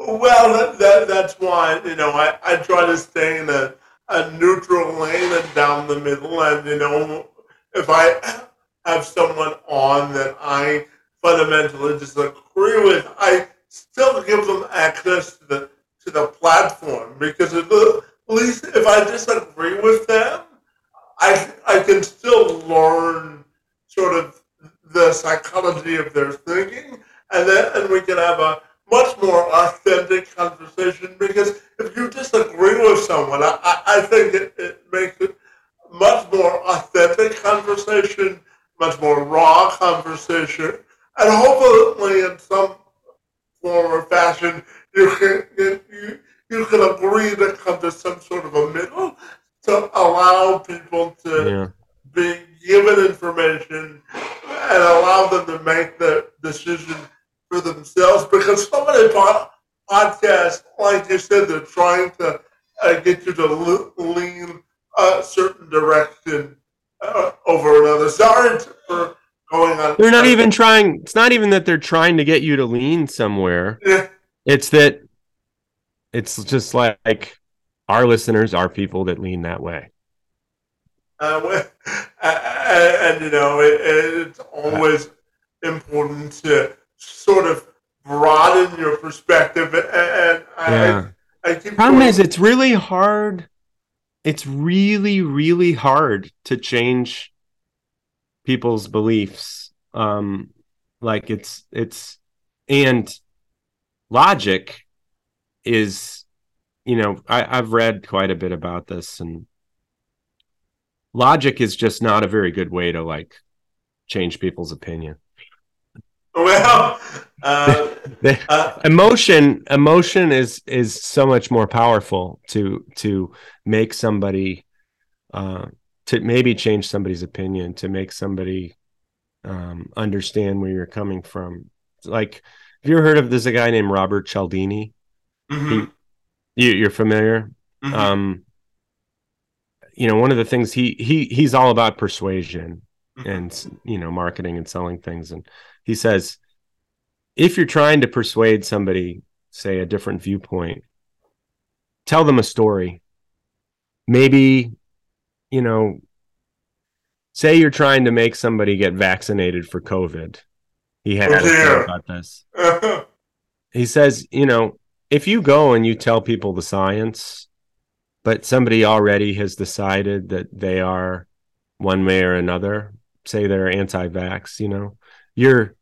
Well, that, that, that's why you know I, I try to stay in a, a neutral lane and down the middle. And you know, if I have someone on that I fundamentally disagree with, I still give them access to the to the platform because at least if I disagree with them, I I can still learn sort of the psychology of their thinking, and then and we can have a much more authentic conversation. Because if you disagree with someone, I, I, I think it, it makes it much more authentic conversation, much more raw conversation, and hopefully in some form or fashion you can you, you can agree to come to some sort of a middle to allow people to Yeah. be given information and allow them to make the decision for themselves because so many po- podcasts, like you said, they're trying to uh, get you to lean a certain direction uh, over another. Sorry for going on. They're not even trying. It's not even that they're trying to get you to lean somewhere. Yeah, It's that it's just like our listeners are people that lean that way. uh, we- and, and, you know, it, it's always important to sort of broaden your perspective. And, and Yeah. I, I keep Problem going- is, it's really hard. It's really, really hard to change people's beliefs. Um, like it's it's and logic is, you know, I, I've read quite a bit about this, and logic is just not a very good way to like change people's opinion. well, uh, uh, emotion emotion is is so much more powerful to to make somebody uh to maybe change somebody's opinion to make somebody um understand where you're coming from like have you ever heard of there's a guy named robert cialdini mhm, you, you're familiar mhm. um you know one of the things he he he's all about persuasion. And you know marketing and selling things. And he says if you're trying to persuade somebody say a different viewpoint tell them a story. Maybe you know say you're trying to make somebody get vaccinated for covid. He had Oh, a dear. about this. He says, you know, if you go and you tell people the science, but somebody already has decided that they are one way or another, say they're anti-vax, you know, you're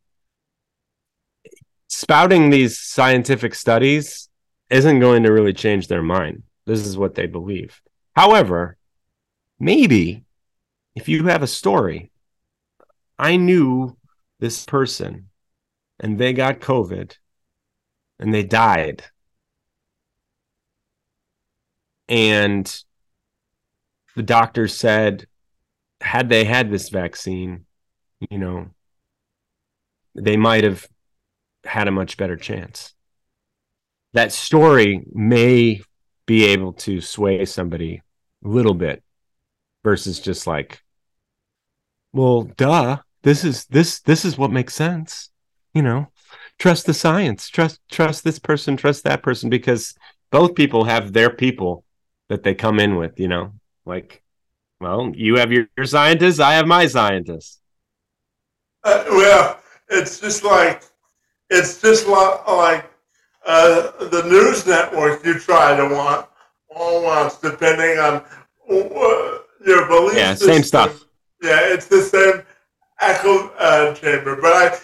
spouting these scientific studies isn't going to really change their mind. This is what they believe. However, maybe if you have a story, I knew this person and they got COVID and they died. And the doctor said, had they had this vaccine, you know, they might have had a much better chance. That story may be able to sway somebody a little bit versus just like, well, duh, this is this this is what makes sense. You know, trust the science, trust trust this person, trust that person because both people have their people that they come in with, you know. Like, well, you have your, your scientists, I have my scientists. Uh, well, it's just like it's just like, like uh, the news network you try to want all wants, depending on uh, your beliefs. Yeah, same system. stuff. Yeah, it's the same echo uh, chamber. But I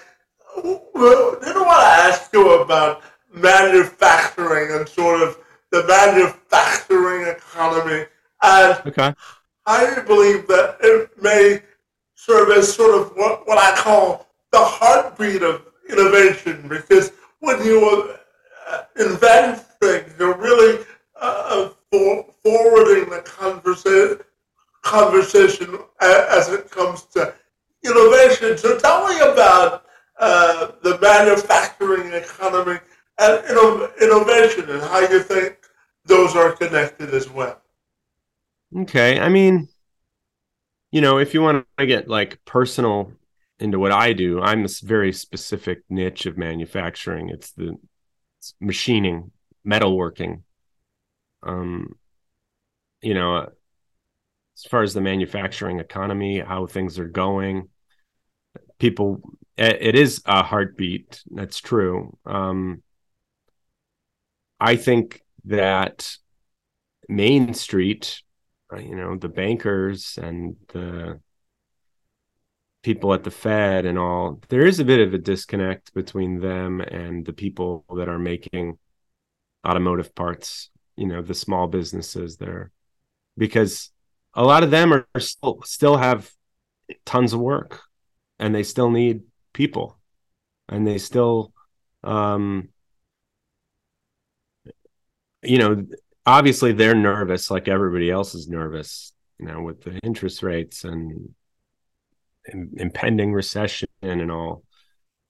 well, did want to ask you about manufacturing and sort of the manufacturing economy and Okay. I believe that it may serve as sort of what, what I call the heartbeat of innovation because when you uh, invent things, you're really uh, for, forwarding the conversa- conversation as it comes to innovation. So tell me about uh, the manufacturing economy and inno- innovation and how you think those are connected as well. Okay. I mean, you know, if you want to get like personal into what I do, I'm this very specific niche of manufacturing. It's the it's machining, metalworking. Um, you know, uh, as far as the manufacturing economy, how things are going, people, it, is a heartbeat. That's true. Um, I think that Main Street you know the bankers and the people at the Fed and all, there is a bit of a disconnect between them and the people that are making automotive parts, you know, the small businesses there. Because a lot of them are still still have tons of work and they still need people and they still um you know obviously they're nervous like everybody else is nervous you know with the interest rates and impending recession and all.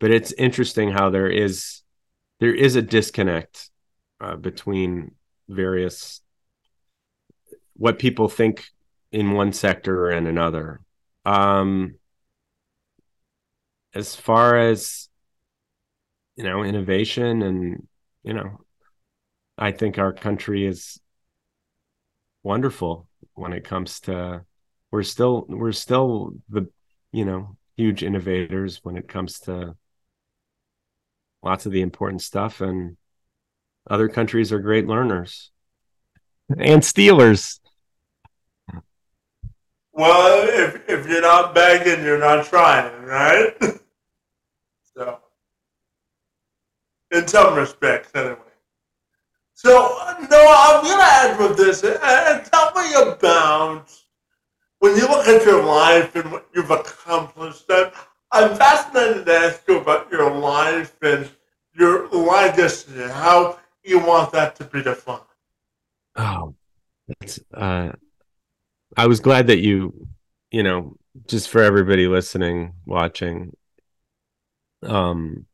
But it's interesting how there is there is a disconnect uh, between various what people think in one sector and another. Um as far as you know innovation and you know i think our country is wonderful when it comes to we're still we're still the you know huge innovators when it comes to lots of the important stuff and other countries are great learners. And stealers well if, if you're not begging you're not trying right? So in some respects anyway so no i'm gonna end with this and tell me about when you look at your life and what you've accomplished, I'm fascinated to ask you about your life and your legacy, how you want that to be defined. Oh, it's, uh, I was glad that you, you know, just for everybody listening, watching, um,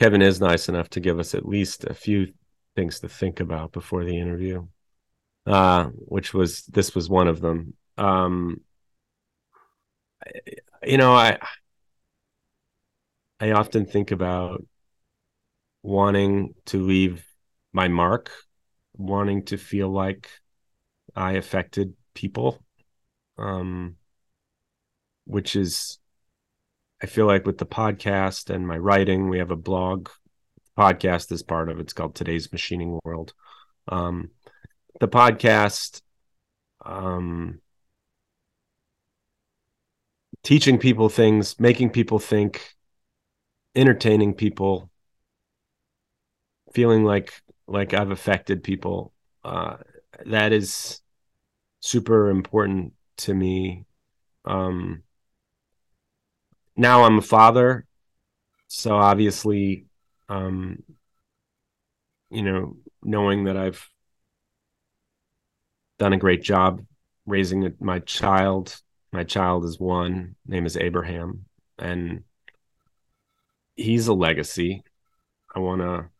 Kevin is nice enough to give us at least a few things to think about before the interview, uh, which was this was one of them. Um you know i i often think about wanting to leave my mark wanting to feel like i affected people um which is i feel like with the podcast and my writing we have a blog podcast is part of it's called today's machining world um the podcast um teaching people things, making people think, entertaining people, feeling like like I've affected people. Uh, that is super important to me. Um, now I'm a father, so obviously, um, you know, knowing that I've done a great job raising my child my child is one name is abraham and he's a legacy. I want to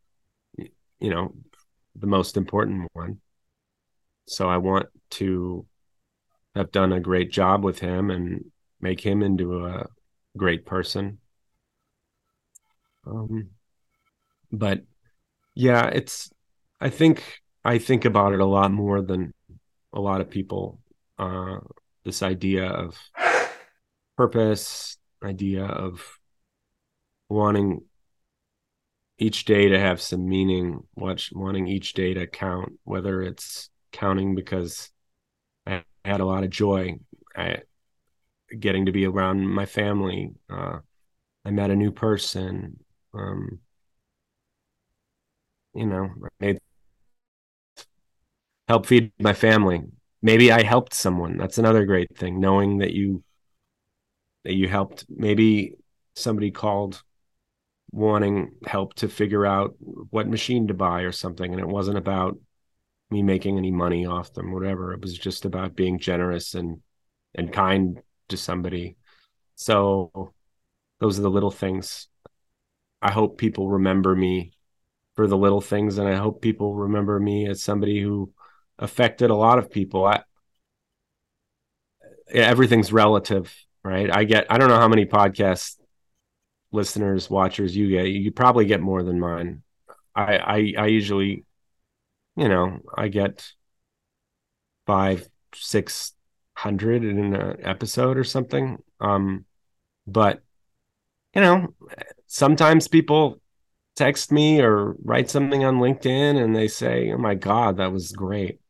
you know the most important one. So i want to have done a great job with him and make him into a great person. Um but yeah it's i think i think about it a lot more than a lot of people uh this idea of purpose, idea of wanting each day to have some meaning, watch wanting each day to count, whether it's counting because I had a lot of joy at getting to be around my family. Uh, I met a new person. Um, you know, made help feed my family maybe I helped someone. That's another great thing, knowing that you that you helped. Maybe somebody called wanting help to figure out what machine to buy or something, and it wasn't about me making any money off them, whatever. It was just about being generous and and kind to somebody. So those are the little things. I hope people remember me for the little things, and I hope people remember me as somebody who affected a lot of people. I, everything's relative, right? I get I don't know how many podcast listeners, watchers you get. You probably get more than mine. I I, I usually, you know, I get five, six hundred in an episode or something. Um, but you know, sometimes people text me or write something on LinkedIn and they say, "Oh my god, that was great."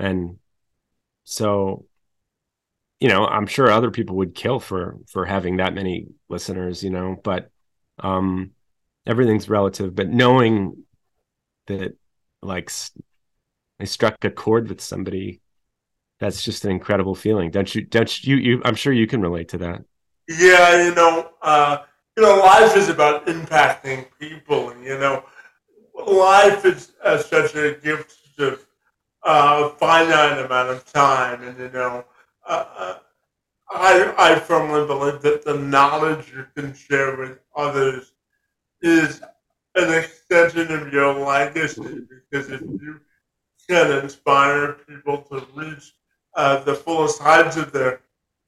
and so you know i'm sure other people would kill for for having that many listeners you know but um everything's relative. But knowing that like i struck a chord with somebody that's just an incredible feeling. Don't you don't you, you i'm sure you can relate to that. Yeah you know uh you know life is about impacting people and you know life is uh, such a gift of uh, finite amount of time and you know uh, uh I, I firmly believe that the knowledge you can share with others is an extension of your legacy because if you can inspire people to reach uh, the fullest heights of their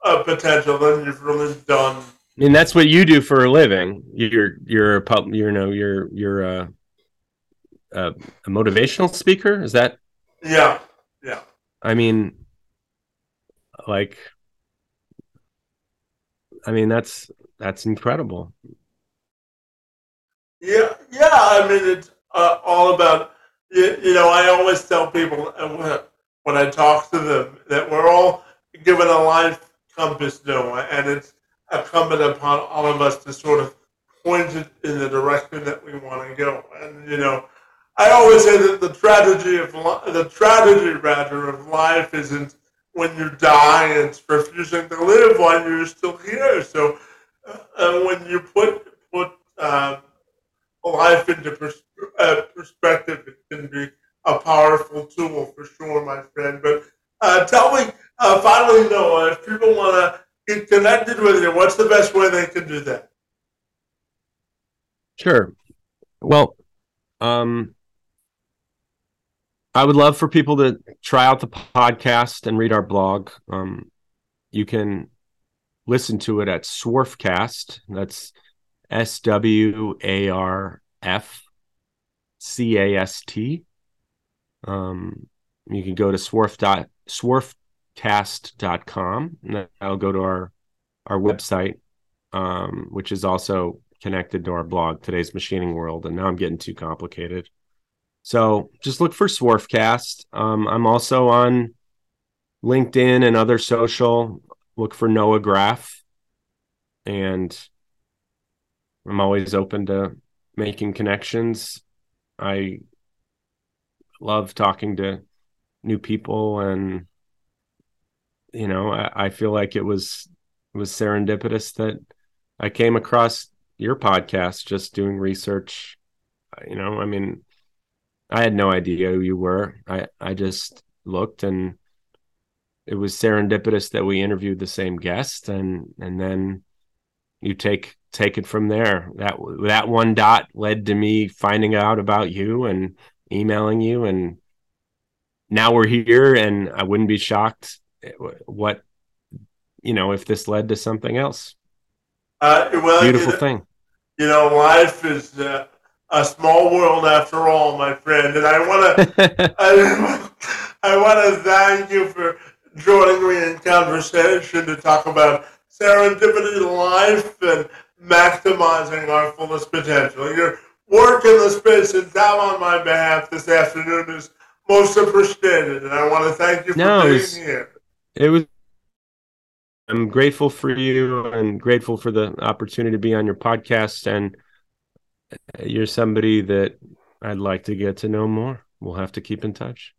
uh, potential, then you've really done. I mean, that's what you do for a living. You're you're a pub, you know you're you're a, a, a motivational speaker. Is that? Yeah, yeah. I mean, like I mean, that's that's incredible. Yeah, yeah. I mean, it's uh, all about you, you, know. I always tell people uh, when I talk to them that we're all given a life compass, Noah, and it's incumbent upon all of us to sort of point it in the direction that we want to go. And you know, I always say that the tragedy of the tragedy rather of life isn't when you die, it's refusing to live while you're still here. So uh, when you put put uh, life into pers- uh, perspective, it can be a powerful tool for sure, my friend. But uh, tell me, uh, finally, Noah, if people want to get connected with you, what's the best way they can do that? Sure. Well, um, I would love for people to try out the podcast and read our blog. Um, you can listen to it at Swarfcast. That's S W A R F C A S T. Um, you can go to swarf dot swarfcast.com and that'll go to our our website, um, which is also connected to our blog, Today's Machining World. And now I'm getting too complicated. So just look for Swarfcast. Um, I'm also on LinkedIn and other social. Look for Noah Graff. And I'm always open to making connections. I love talking to new people and you know, I, I feel like it was was serendipitous that I came across your podcast just doing research. Uh, you know, I mean, I had no idea who you were. I I just looked and it was serendipitous that we interviewed the same guest and and then you take take it from there. That that one dot led to me finding out about you and emailing you and now we're here and I wouldn't be shocked what you know if this led to something else. Uh, well, beautiful thing. You know, life is uh, a small world after all, my friend. And I want to, I, I want to thank you for joining me in conversation to talk about serendipity life and maximizing our fullest potential. Your work in the space and time on my behalf this afternoon is most appreciated, and I want to thank you for Noah, being here. It was. I'm grateful for you and grateful for the opportunity to be on your podcast and you're somebody that I'd like to get to know more. We'll have to keep in touch.